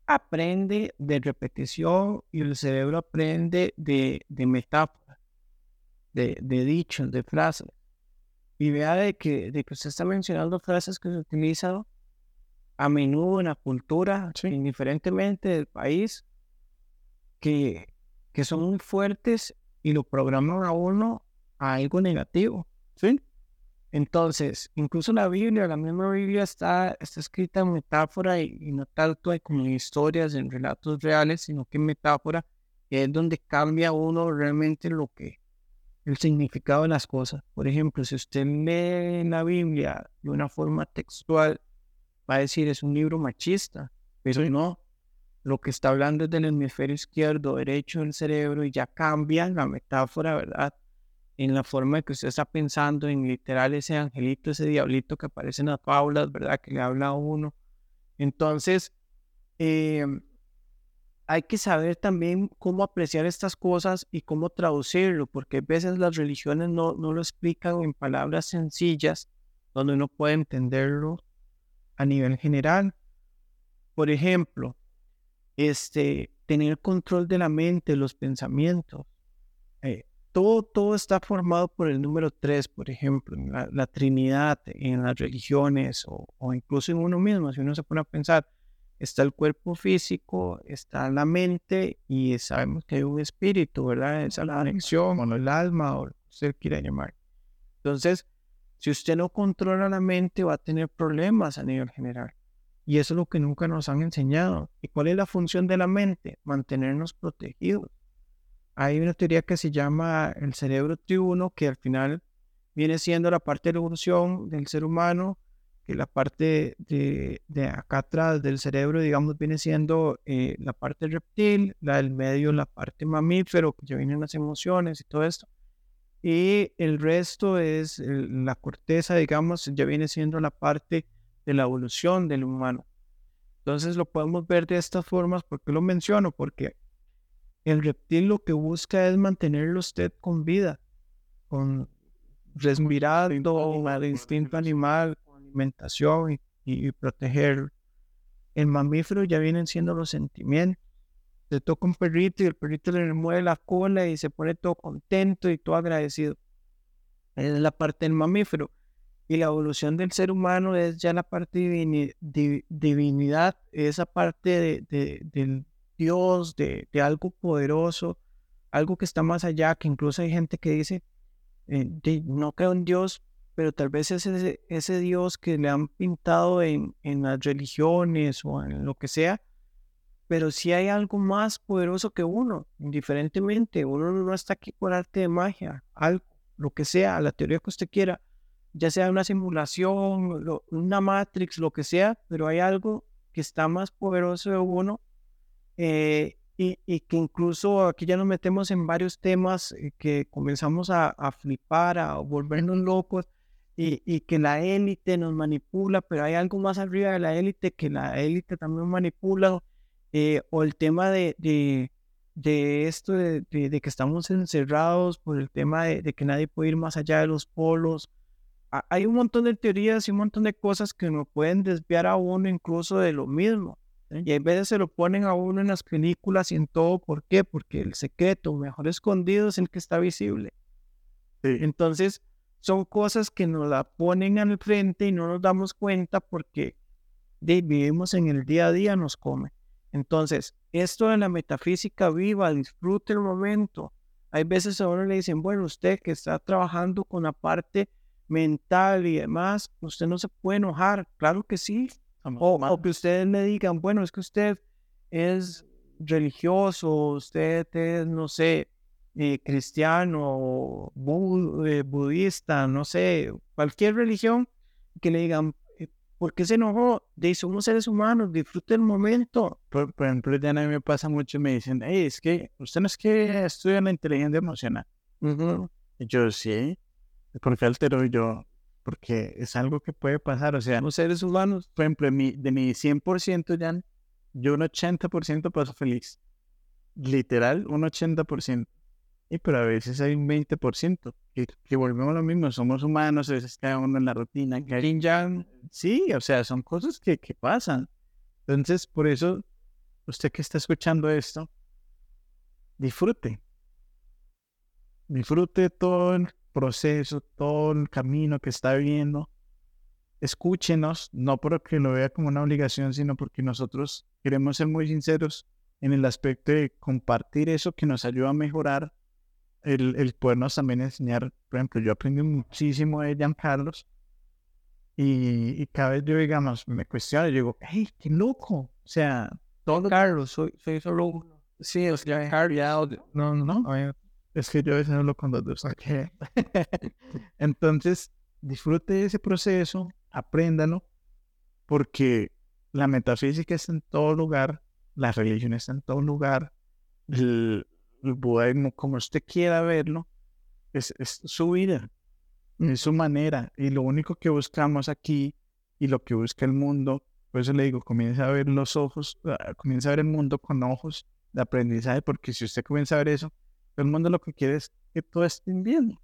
aprende de repetición y el cerebro aprende de, de metáforas, de, de dichos, de frases. Y vea de que, de que usted está mencionando frases que se utilizan a menudo en la cultura, indiferentemente del país, que, que son muy fuertes y lo programan a uno a algo negativo. ¿sí? Entonces, incluso la Biblia, la misma Biblia está, está escrita en metáfora y, no tanto como en historias, en relatos reales, sino que en metáfora, que es donde cambia uno realmente lo que, el significado de las cosas. Por ejemplo, si usted lee la Biblia de una forma textual, va a decir es un libro machista, pero no, lo que está hablando es del hemisferio izquierdo, derecho del cerebro y ya cambia la metáfora, ¿verdad? En la forma que usted está pensando, en literal ese angelito, ese diablito que aparece en las fábulas, ¿verdad? Que le habla a uno. Entonces, eh, hay que saber también cómo apreciar estas cosas y cómo traducirlo, porque a veces las religiones no, no lo explican en palabras sencillas, donde uno puede entenderlo a nivel general. Por ejemplo, este, tener control de la mente, los pensamientos. Eh, todo, todo está formado por el número tres, por ejemplo, en la, Trinidad, en las religiones o, o, incluso en uno mismo. Si uno se pone a pensar, está el cuerpo físico, está la mente y sabemos que hay un espíritu, ¿verdad? Esa es la conexión o el alma o usted quiera llamar. Entonces, si usted no controla la mente, va a tener problemas a nivel general. Y eso es lo que nunca nos han enseñado. ¿Y cuál es la función de la mente? Mantenernos protegidos. Hay una teoría que se llama el cerebro tribuno, que al final viene siendo la parte de la evolución del ser humano, que la parte de, acá atrás del cerebro, digamos, viene siendo eh, la parte reptil, la del medio, la parte mamífero, que ya vienen las emociones y todo esto. Y el resto es la corteza, digamos, ya viene siendo la parte de la evolución del humano. Entonces lo podemos ver de estas formas. ¿Por qué lo menciono? Porque el reptil lo que busca es mantenerlo usted con vida, con respirando, el instinto animal, alimentación y, y, proteger. El mamífero ya vienen siendo los sentimientos. Se toca un perrito y el perrito le mueve la cola y se pone todo contento y todo agradecido. es la parte del mamífero. Y la evolución del ser humano es ya la parte de divinidad, esa parte de, del Dios, de, algo poderoso, algo que está más allá, que incluso hay gente que dice, eh, no creo en Dios, pero tal vez es ese, ese Dios que le han pintado en, en, las religiones o en lo que sea, pero si hay algo más poderoso que uno, indiferentemente, uno no está aquí por arte de magia, algo, lo que sea, la teoría que usted quiera, ya sea una simulación, una Matrix, lo que sea, pero hay algo que está más poderoso de uno eh, y, que incluso aquí ya nos metemos en varios temas eh, que comenzamos a, flipar, a volvernos locos y, que la élite nos manipula, pero hay algo más arriba de la élite que la élite también manipula, eh, o el tema de, de, esto de, que estamos encerrados por el tema de, que nadie puede ir más allá de los polos, hay un montón de teorías y un montón de cosas que nos pueden desviar a uno incluso de lo mismo. Y a veces se lo ponen a uno en las películas y en todo. ¿Por qué? Porque el secreto mejor escondido es el que está visible. Entonces, son cosas que nos la ponen al frente y no nos damos cuenta porque vivimos en el día a día, nos come. Entonces, esto de la metafísica viva, disfrute el momento. Hay veces a uno le dicen, bueno, usted que está trabajando con la parte mental y demás, usted no se puede enojar, claro que sí. O, que ustedes me digan, bueno, es que usted es religioso, usted es, no sé, eh, cristiano, eh, budista, no sé, cualquier religión, que le digan, eh, ¿por qué se enojó? De somos seres humanos, disfrute el momento. Por, ejemplo, ya a mí me pasa mucho, me dicen, hey, es que usted no es que estudia la inteligencia emocional. Y yo, sí, ¿por qué altero yo? Porque es algo que puede pasar, o sea, los seres humanos. Por ejemplo, de mi, de mi 100%, ya, yo un 80% paso feliz. Literal, un 80%. Y pero a veces hay un 20% que, que volvemos a lo mismo, somos humanos, a veces uno en la rutina. Sí, o sea, son cosas que, que pasan. Entonces, por eso, usted que está escuchando esto, disfrute. Disfrute todo el proceso, todo el camino que está viviendo. Escúchenos, no porque lo vea como una obligación, sino porque nosotros queremos ser muy sinceros en el aspecto de compartir eso que nos ayuda a mejorar el, el podernos también enseñar, por ejemplo, yo aprendí muchísimo de Carlos y, y cada vez yo, digamos, me cuestiono y digo, hey, qué loco. O sea, todo. Carlos, soy, soy solo uno. Sí, o sea, Carlos, no, no, no. Es que yo a veces hablo con dos. Okay. Entonces, disfrute ese proceso, apréndalo, porque la metafísica está en todo lugar, la religión está en todo lugar, el, el como usted quiera verlo, es, su vida, es su manera. Y lo único que buscamos aquí y lo que busca el mundo, por eso le digo, comienza a ver los ojos, ah, comienza a ver el mundo con ojos de aprendizaje, porque si usted comienza a ver eso, el mundo lo que quiere es que todo esté bien.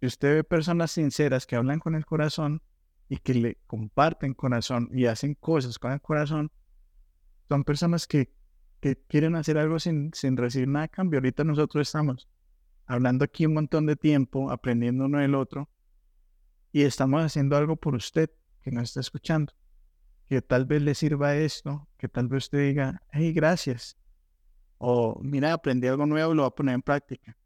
Si usted ve personas sinceras que hablan con el corazón y que le comparten corazón y hacen cosas con el corazón, son personas que quieren hacer algo sin, sin recibir nada cambio. Ahorita nosotros estamos hablando aquí un montón de tiempo, aprendiendo uno del otro, y estamos haciendo algo por usted que nos está escuchando, que tal vez le sirva esto, que tal vez usted diga, hey, gracias, o mira, aprendí algo nuevo, lo voy a poner en práctica.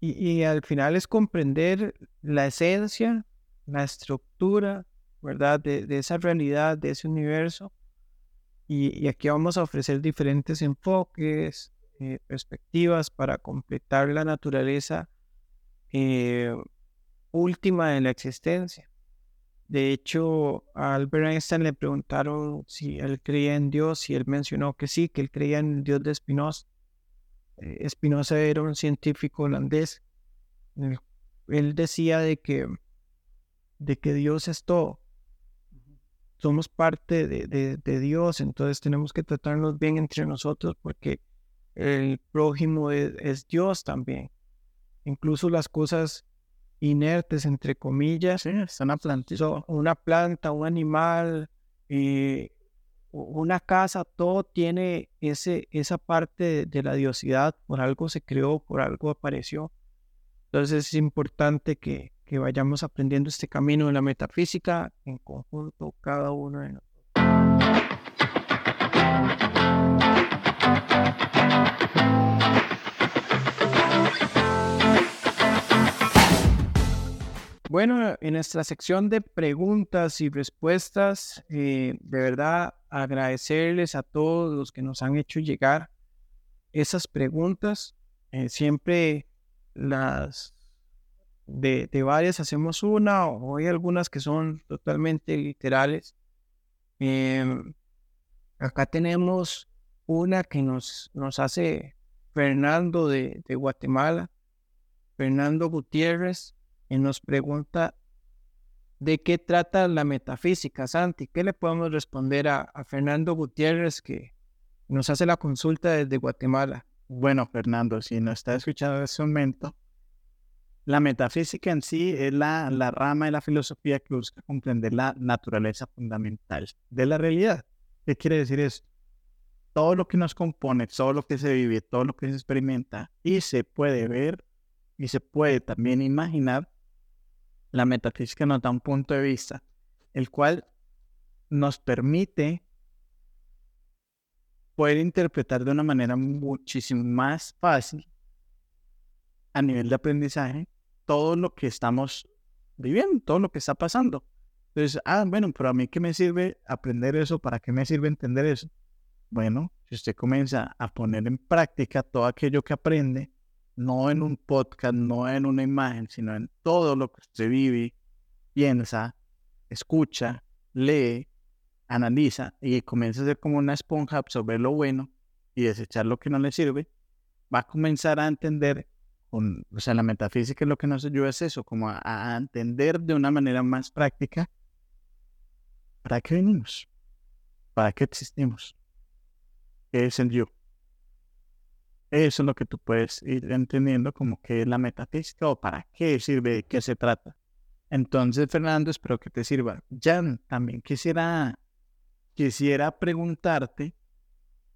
Y, y al final es comprender la esencia, la estructura, ¿verdad? De, de esa realidad, de ese universo, y, aquí vamos a ofrecer diferentes enfoques, eh, perspectivas para completar la naturaleza eh, última de la existencia. De hecho, a Albert Einstein le preguntaron si él creía en Dios y él mencionó que sí, que él creía en el Dios de Spinoza. Eh, Spinoza era un científico holandés. Él, decía de que, de que Dios es todo somos parte de, Dios, entonces tenemos que tratarnos bien entre nosotros porque el prójimo es, Dios también. Incluso las cosas inertes, entre comillas, sí, una planta, una planta, un animal, eh, una casa, todo tiene ese, esa parte de la diosidad, por algo se creó, por algo apareció. Entonces es importante que, que vayamos aprendiendo este camino de la metafísica en conjunto cada uno de nosotros. Bueno, en nuestra sección de preguntas y respuestas, eh, de verdad agradecerles a todos los que nos han hecho llegar esas preguntas. Eh, siempre las de, varias hacemos una o hay algunas que son totalmente literales. Em, acá tenemos una que nos, nos hace Fernando de, Guatemala, Fernando Gutiérrez, y nos pregunta de qué trata la metafísica, Santi. ¿Qué le podemos responder a, a Fernando Gutiérrez que nos hace la consulta desde Guatemala? Bueno, Fernando, si nos está escuchando en este momento, la metafísica en sí es la, la rama de la filosofía que busca comprender la naturaleza fundamental de la realidad. ¿Qué quiere decir eso? Todo lo que nos compone, todo lo que se vive, todo lo que se experimenta y se puede ver y se puede también imaginar, la metafísica nos da un punto de vista, el cual nos permite poder interpretar de una manera muchísimo más fácil a nivel de aprendizaje todo lo que estamos viviendo, todo lo que está pasando. Entonces, ah, bueno, pero a mí qué me sirve aprender eso, para qué me sirve entender eso. Bueno, si usted comienza a poner en práctica todo aquello que aprende, no en un podcast, no en una imagen, sino en todo lo que usted vive, piensa, escucha, lee, analiza y comienza a ser como una esponja, absorber lo bueno y desechar lo que no le sirve, va a comenzar a entender, o sea, la metafísica lo que nos ayuda es eso, como a, entender de una manera más práctica para qué venimos, para qué existimos, qué es el yo. Eso es lo que tú puedes ir entendiendo como que es la metafísica o para qué sirve, de qué se trata. Entonces, Fernando, espero que te sirva. Jan, también quisiera, quisiera preguntarte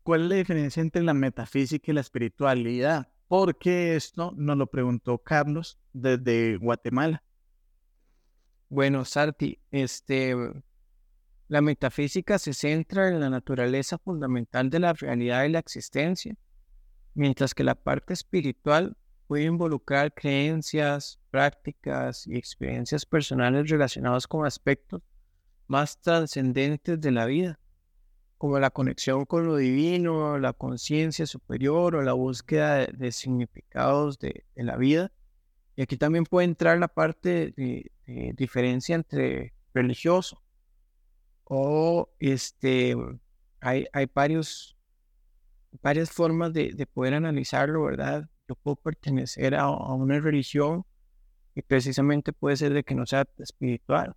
cuál es la diferencia entre la metafísica y la espiritualidad, porque esto nos lo preguntó Carlos desde Guatemala. Bueno, Sarti, este, la metafísica se centra en la naturaleza fundamental de la realidad y la existencia mientras que la parte espiritual puede involucrar creencias, prácticas y experiencias personales relacionadas con aspectos más trascendentes de la vida, como la conexión con lo divino, la conciencia superior o la búsqueda de, significados de, la vida. Y aquí también puede entrar la parte de, de diferencia entre religioso o este, hay, hay varios varias formas de, poder analizarlo, ¿verdad? Yo puedo pertenecer a, una religión y precisamente puede ser de que no sea espiritual.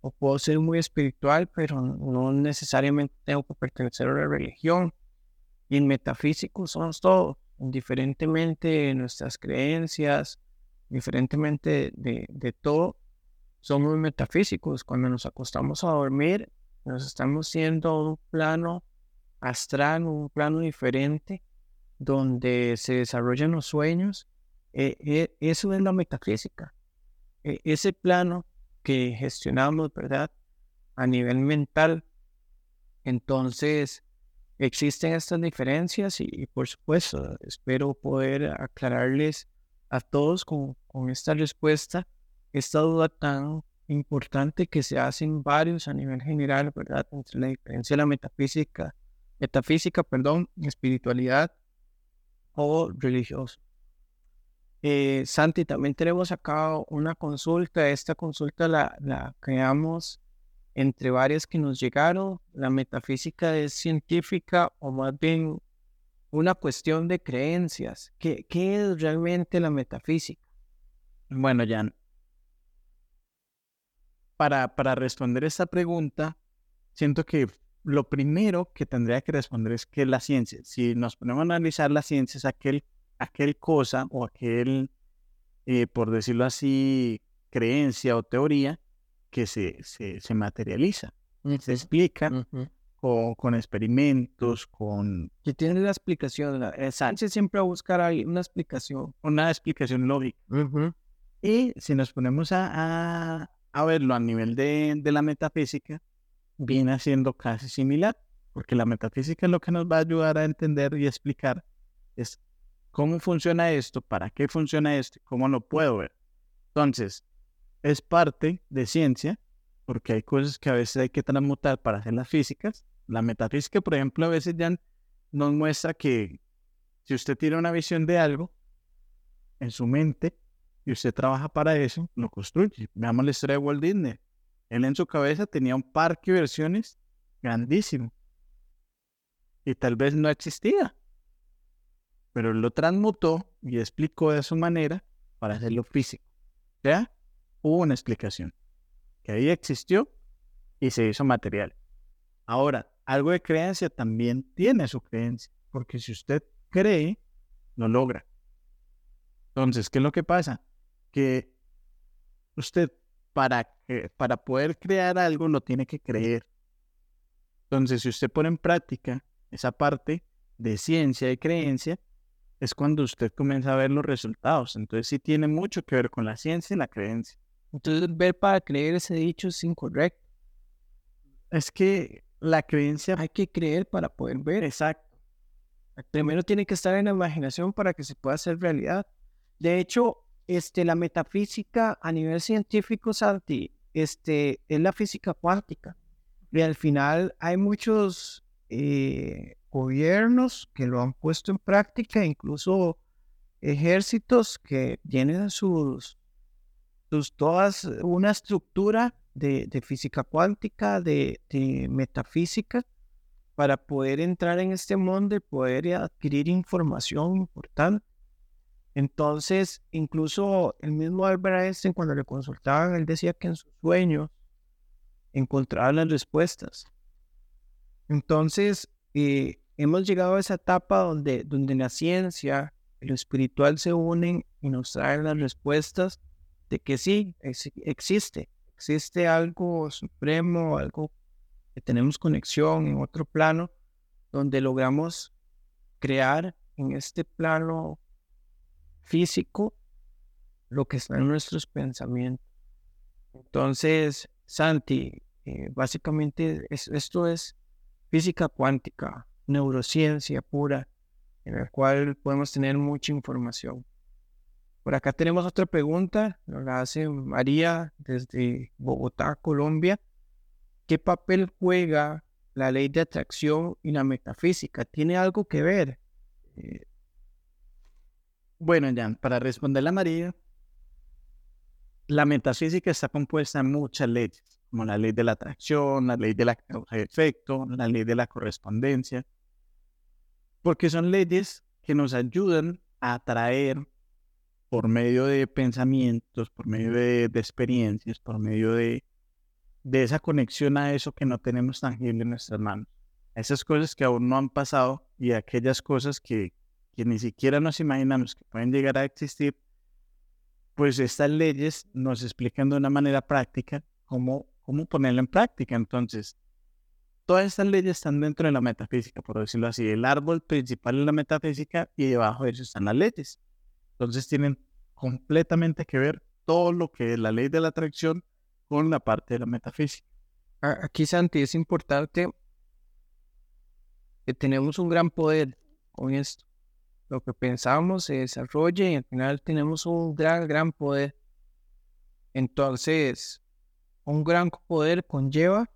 O puedo ser muy espiritual, pero no necesariamente tengo que pertenecer a una religión. Y en metafísico somos todos, indiferentemente de nuestras creencias, diferentemente de, de todo, somos metafísicos. Cuando nos acostamos a dormir, nos estamos siendo un plano astral, un plano diferente, donde se desarrollan los sueños. Eh, eh, eso es la metafísica. E, ese plano que gestionamos, ¿verdad? A nivel mental. Entonces, existen estas diferencias y, por supuesto, espero poder aclararles a todos con, esta respuesta esta duda tan importante que se hacen varios a nivel general, ¿verdad? Entre la diferencia de la metafísica metafísica, perdón, espiritualidad o religioso. Eh, Santi, también tenemos acá una consulta. Esta consulta la, creamos entre varias que nos llegaron. La metafísica es científica o más bien una cuestión de creencias. ¿Qué, qué es realmente la metafísica? Bueno, Jan, para, para responder esta pregunta, siento que lo primero que tendría que responder es que la ciencia, si nos ponemos a analizar la ciencia, es aquel, aquel cosa o aquel, eh, por decirlo así, creencia o teoría que se, se, materializa, se explica con, experimentos, con... Que tiene la explicación, la, Sánchez siempre va a buscar ahí una explicación. Una explicación lógica. Y si nos ponemos a, a, verlo a nivel de, de la metafísica, viene siendo casi similar, porque la metafísica es lo que nos va a ayudar a entender y explicar es cómo funciona esto, para qué funciona esto, cómo lo puedo ver. Entonces, es parte de ciencia, porque hay cosas que a veces hay que transmutar para hacer las físicas. La metafísica, por ejemplo, a veces ya nos muestra que si usted tiene una visión de algo en su mente y usted trabaja para eso, lo construye. Veamos la historia de Walt Disney. Él en su cabeza tenía un parque de versiones grandísimo. Y tal vez no existía. Pero lo transmutó y explicó de su manera para hacerlo físico. ¿Ya? Hubo una explicación. Que ahí existió y se hizo material. Ahora, algo de creencia también tiene su creencia. Porque si usted cree, lo logra. Entonces, ¿qué es lo que pasa? Que usted para, para poder crear algo lo tiene que creer. Entonces, si usted pone en práctica esa parte de ciencia y creencia, es cuando usted comienza a ver los resultados. Entonces, sí tiene mucho que ver con la ciencia y la creencia. Entonces, ver para creer ese dicho es incorrecto. Es que la creencia... Hay que creer para poder ver. Exacto. Primero tiene que estar en la imaginación para que se pueda hacer realidad. De hecho, este, la metafísica a nivel científico, Santi, este, es la física cuántica. Y al final hay muchos eh, gobiernos que lo han puesto en práctica, incluso ejércitos que tienen sus, sus todas una estructura de, física cuántica, de, de, metafísica, para poder entrar en este mundo y poder adquirir información importante. Entonces, incluso el mismo Albert Einstein, cuando le consultaban, él decía que en sus sueños encontraba las respuestas. Entonces, eh, hemos llegado a esa etapa donde, donde la ciencia y lo espiritual se unen y nos traen las respuestas de que sí, existe, existe algo supremo, algo que tenemos conexión en otro plano, donde logramos crear en este plano físico lo que está en nuestros pensamientos. Entonces, Santi, eh, básicamente esto es física cuántica, neurociencia pura, en la cual podemos tener mucha información. Por acá tenemos otra pregunta, la hace María desde Bogotá, Colombia. ¿Qué papel juega la ley de atracción y la metafísica? ¿Tiene algo que ver? Eh, bueno, Jan, para responderle a María, la metafísica está compuesta de muchas leyes, como la ley de la atracción, la ley de la causa y efecto, la ley de la correspondencia, porque son leyes que nos ayudan a atraer por medio de pensamientos, por medio de, experiencias, por medio de, de, esa conexión a eso que no tenemos tangible en nuestras manos. Esas cosas que aún no han pasado y aquellas cosas que, que ni siquiera nos imaginamos que pueden llegar a existir, pues estas leyes nos explican de una manera práctica cómo, cómo ponerlo en práctica. Entonces, todas estas leyes están dentro de la metafísica, por decirlo así. El árbol principal es la metafísica y debajo de eso están las leyes. Entonces tienen completamente que ver todo lo que es la ley de la atracción con la parte de la metafísica. Aquí, Santi, es importante que tenemos un gran poder con esto. Lo que pensamos se desarrolla y al final tenemos un gran, gran poder. Entonces, un gran poder conlleva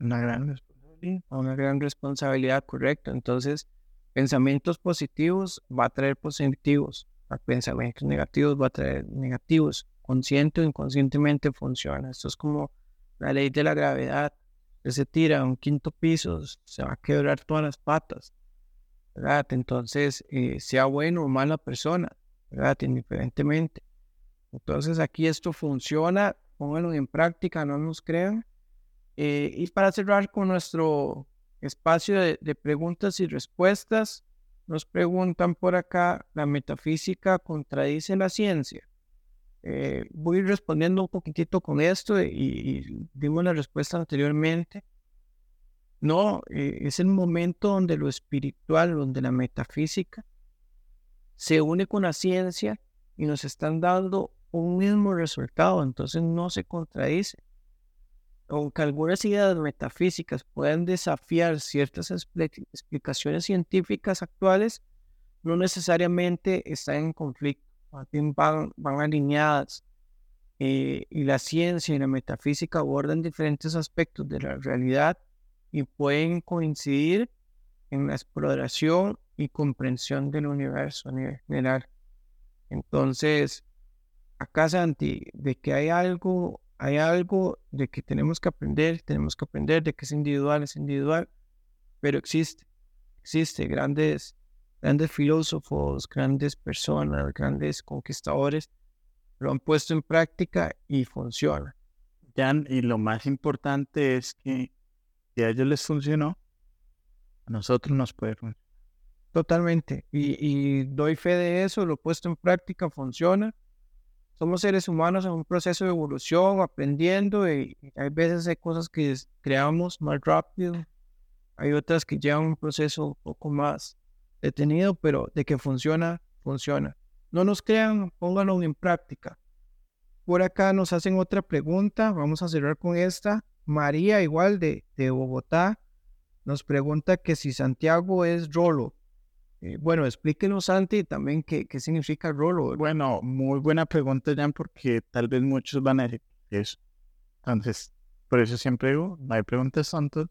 una gran responsabilidad. Una gran responsabilidad, correcto. Entonces, pensamientos positivos va a traer positivos. Pensamientos negativos va a traer negativos. Consciente o inconscientemente funciona. Esto es como la ley de la gravedad. Se tira a un quinto piso, se va a quebrar todas las patas. ¿verdad? Entonces, eh, sea bueno o mala persona, ¿verdad? Indiferentemente. Entonces, aquí esto funciona, pónganlo en práctica, no nos crean. Eh, y para cerrar con nuestro espacio de, preguntas y respuestas, nos preguntan por acá, ¿la metafísica contradice la ciencia? Eh, voy respondiendo un poquitito con esto y, dimos la respuesta anteriormente. No, eh, es el momento donde lo espiritual, donde la metafísica se une con la ciencia y nos están dando un mismo resultado, entonces no se contradice aunque algunas ideas metafísicas puedan desafiar ciertas explicaciones científicas actuales, no necesariamente están en conflicto, van, van alineadas. Eh, y la ciencia y la metafísica abordan diferentes aspectos de la realidad y pueden coincidir en la exploración y comprensión del universo a nivel general. Entonces, acá Santi, de que hay algo hay algo de que tenemos que aprender, tenemos que aprender de que es individual, es individual, pero existe, existe grandes, grandes filósofos, grandes personas, grandes conquistadores, lo han puesto en práctica y funciona. Jan, y lo más importante es que si a ellos les funcionó, a nosotros nos puede funcionar. Totalmente. Y, y doy fe de eso, lo he puesto en práctica, funciona somos seres humanos en un proceso de evolución, aprendiendo, y hay veces hay cosas que creamos más rápido, hay otras que llevan un proceso un poco más detenido, pero de que funciona, funciona. No nos crean, pónganlo en práctica. Por acá nos hacen otra pregunta, vamos a cerrar con esta. María, igual de, de Bogotá, nos pregunta que si Santiago es Rolo. Eh, bueno, explíquenos, Santi, también qué, significa rolo. Bueno, muy buena pregunta, Jan, porque tal vez muchos van a decir eso. Entonces, por eso siempre digo, no hay preguntas tontas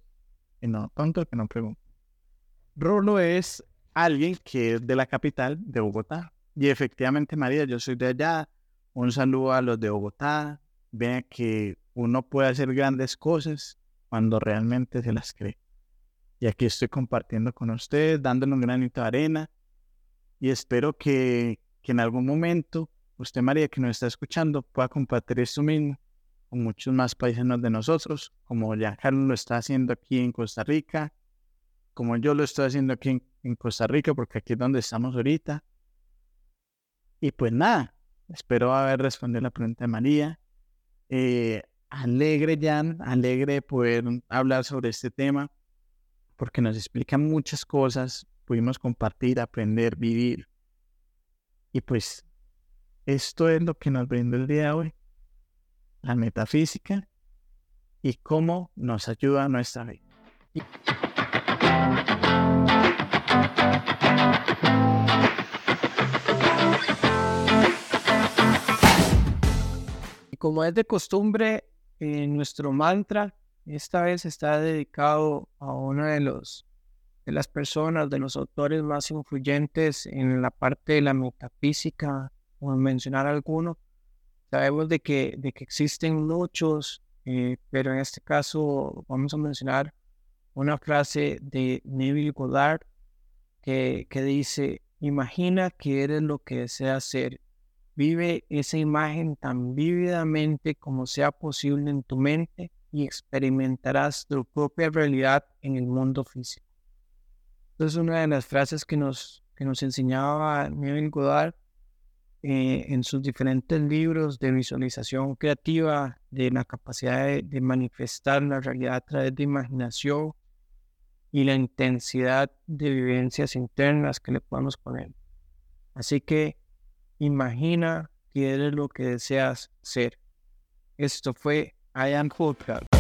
y no tonto que no pregunto. Rolo es alguien que es de la capital de Bogotá. Y efectivamente, María, yo soy de allá. Un saludo a los de Bogotá. Vean que uno puede hacer grandes cosas cuando realmente se las cree. Y aquí estoy compartiendo con ustedes, dándole un granito de arena. Y espero que, que en algún momento usted, María, que nos está escuchando, pueda compartir esto mismo con muchos más paisanos de nosotros, como ya Carlos lo está haciendo aquí en Costa Rica, como yo lo estoy haciendo aquí en, Costa Rica, porque aquí es donde estamos ahorita. Y pues nada, espero haber respondido la pregunta de María. Eh, alegre, Jan, alegre poder hablar sobre este tema, porque nos explica muchas cosas, pudimos compartir, aprender, vivir. Y pues esto es lo que nos brinda el día de hoy, la metafísica y cómo nos ayuda a nuestra vida. Y como es de costumbre, en nuestro mantra esta vez está dedicado a una de los de las personas, de los autores más influyentes en la parte de la metafísica, o mencionar alguno. Sabemos de que, de que existen muchos, eh, pero en este caso vamos a mencionar una frase de Neville Goddard que, que dice, imagina que eres lo que deseas ser. Vive esa imagen tan vívidamente como sea posible en tu mente y experimentarás tu propia realidad en el mundo físico. Esta es una de las frases que nos, que nos enseñaba Neville Goddard eh, en sus diferentes libros de visualización creativa, de la capacidad de, de manifestar la realidad a través de imaginación y la intensidad de vivencias internas que le podemos poner. Así que imagina que eres lo que deseas ser. Esto fue I Am Podcast.